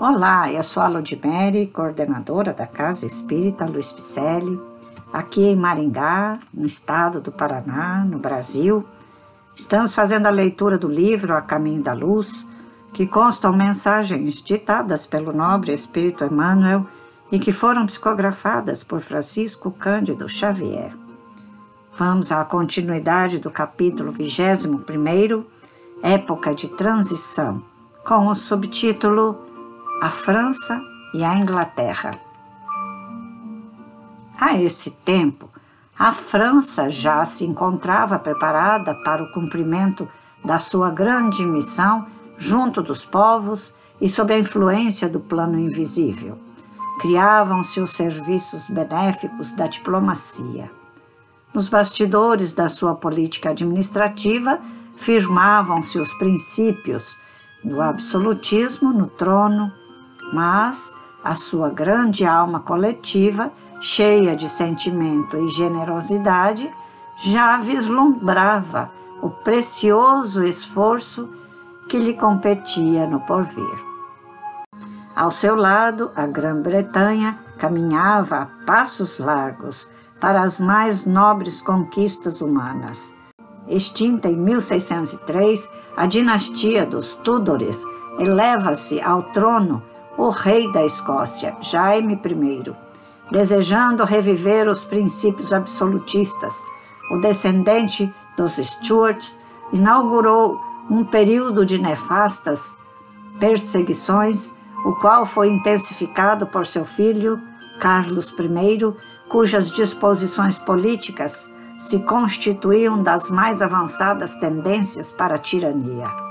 Olá, eu sou a Ludmere, coordenadora da Casa Espírita Luiz Picelli, aqui em Maringá, no estado do Paraná, no Brasil. Estamos fazendo a leitura do livro A Caminho da Luz, que constam mensagens ditadas pelo nobre Espírito Emmanuel e que foram psicografadas por Francisco Cândido Xavier. Vamos à continuidade do capítulo 21, Época de Transição, com o subtítulo A França e a Inglaterra. A esse tempo, a França já se encontrava preparada para o cumprimento da sua grande missão junto dos povos e sob a influência do plano invisível. Criavam-se os serviços benéficos da diplomacia. Nos bastidores da sua política administrativa, firmavam-se os princípios do absolutismo no trono, mas a sua grande alma coletiva, cheia de sentimento e generosidade, já vislumbrava o precioso esforço que lhe competia no porvir. Ao seu lado, a Grã-Bretanha caminhava a passos largos para as mais nobres conquistas humanas. Extinta em 1603, a dinastia dos Tudores eleva-se ao trono o rei da Escócia, Jaime I, desejando reviver os princípios absolutistas. O descendente dos Stuarts inaugurou um período de nefastas perseguições, o qual foi intensificado por seu filho Carlos I, cujas disposições políticas se constituíam das mais avançadas tendências para a tirania.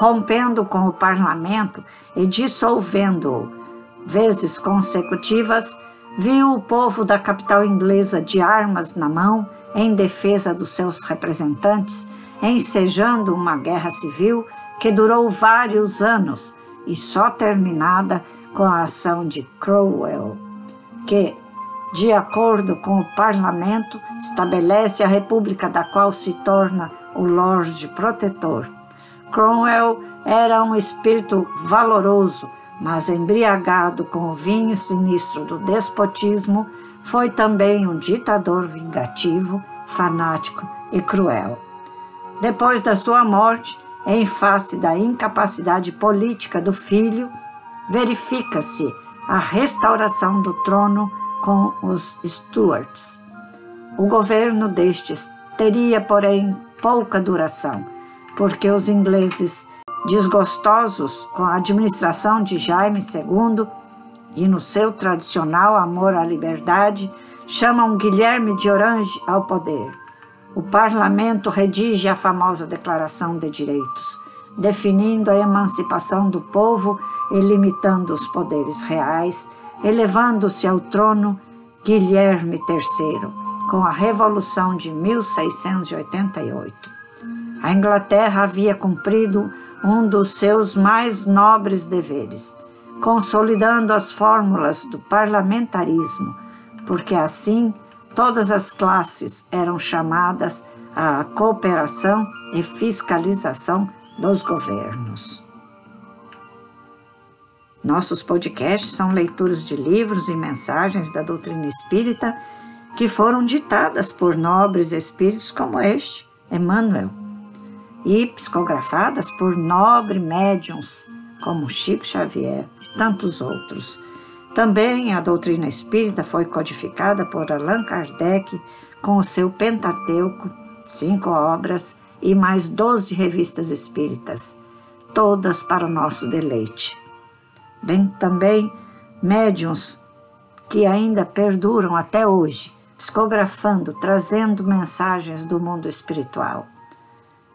Rompendo com o parlamento e dissolvendo-o vezes consecutivas, viu o povo da capital inglesa de armas na mão em defesa dos seus representantes, ensejando uma guerra civil que durou vários anos e só terminada com a ação de Cromwell, que, de acordo com o parlamento, estabelece a república da qual se torna o Lorde Protetor. Cromwell era um espírito valoroso, mas embriagado com o vinho sinistro do despotismo, foi também um ditador vingativo, fanático e cruel. Depois da sua morte, em face da incapacidade política do filho, verifica-se a restauração do trono com os Stuarts. O governo destes teria, porém, pouca duração, porque os ingleses, desgostosos com a administração de Jaime II e no seu tradicional amor à liberdade, chamam Guilherme de Orange ao poder. O parlamento redige a famosa Declaração de Direitos, definindo a emancipação do povo e limitando os poderes reais elevando-se ao trono Guilherme III, com a Revolução de 1688. A Inglaterra havia cumprido um dos seus mais nobres deveres, consolidando as fórmulas do parlamentarismo, porque assim todas as classes eram chamadas à cooperação e fiscalização dos governos. Nossos podcasts são leituras de livros e mensagens da doutrina espírita que foram ditadas por nobres espíritos como este, Emmanuel, e psicografadas por nobres médiums como Chico Xavier e tantos outros. Também a doutrina espírita foi codificada por Allan Kardec com o seu Pentateuco, cinco obras e mais doze revistas espíritas, todas para o nosso deleite bem também médiums que ainda perduram até hoje, psicografando, trazendo mensagens do mundo espiritual.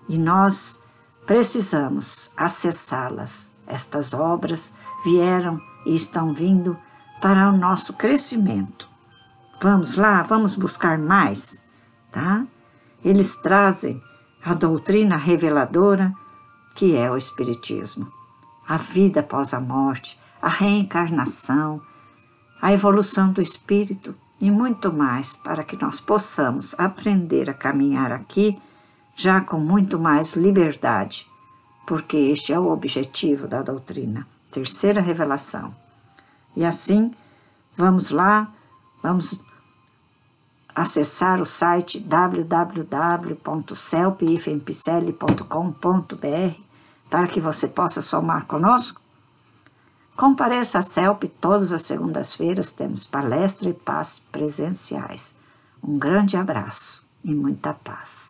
E nós precisamos acessá-las. Estas obras vieram e estão vindo para o nosso crescimento. Vamos lá, vamos buscar mais, tá? Eles trazem a doutrina reveladora que é o Espiritismo a vida após a morte, a reencarnação, a evolução do espírito e muito mais para que nós possamos aprender a caminhar aqui já com muito mais liberdade, porque este é o objetivo da doutrina: terceira revelação. E assim, vamos lá, vamos acessar o site www.celpifempicele.com.br para que você possa somar conosco. Compareça a CELP todas as segundas-feiras, temos palestra e paz presenciais. Um grande abraço e muita paz.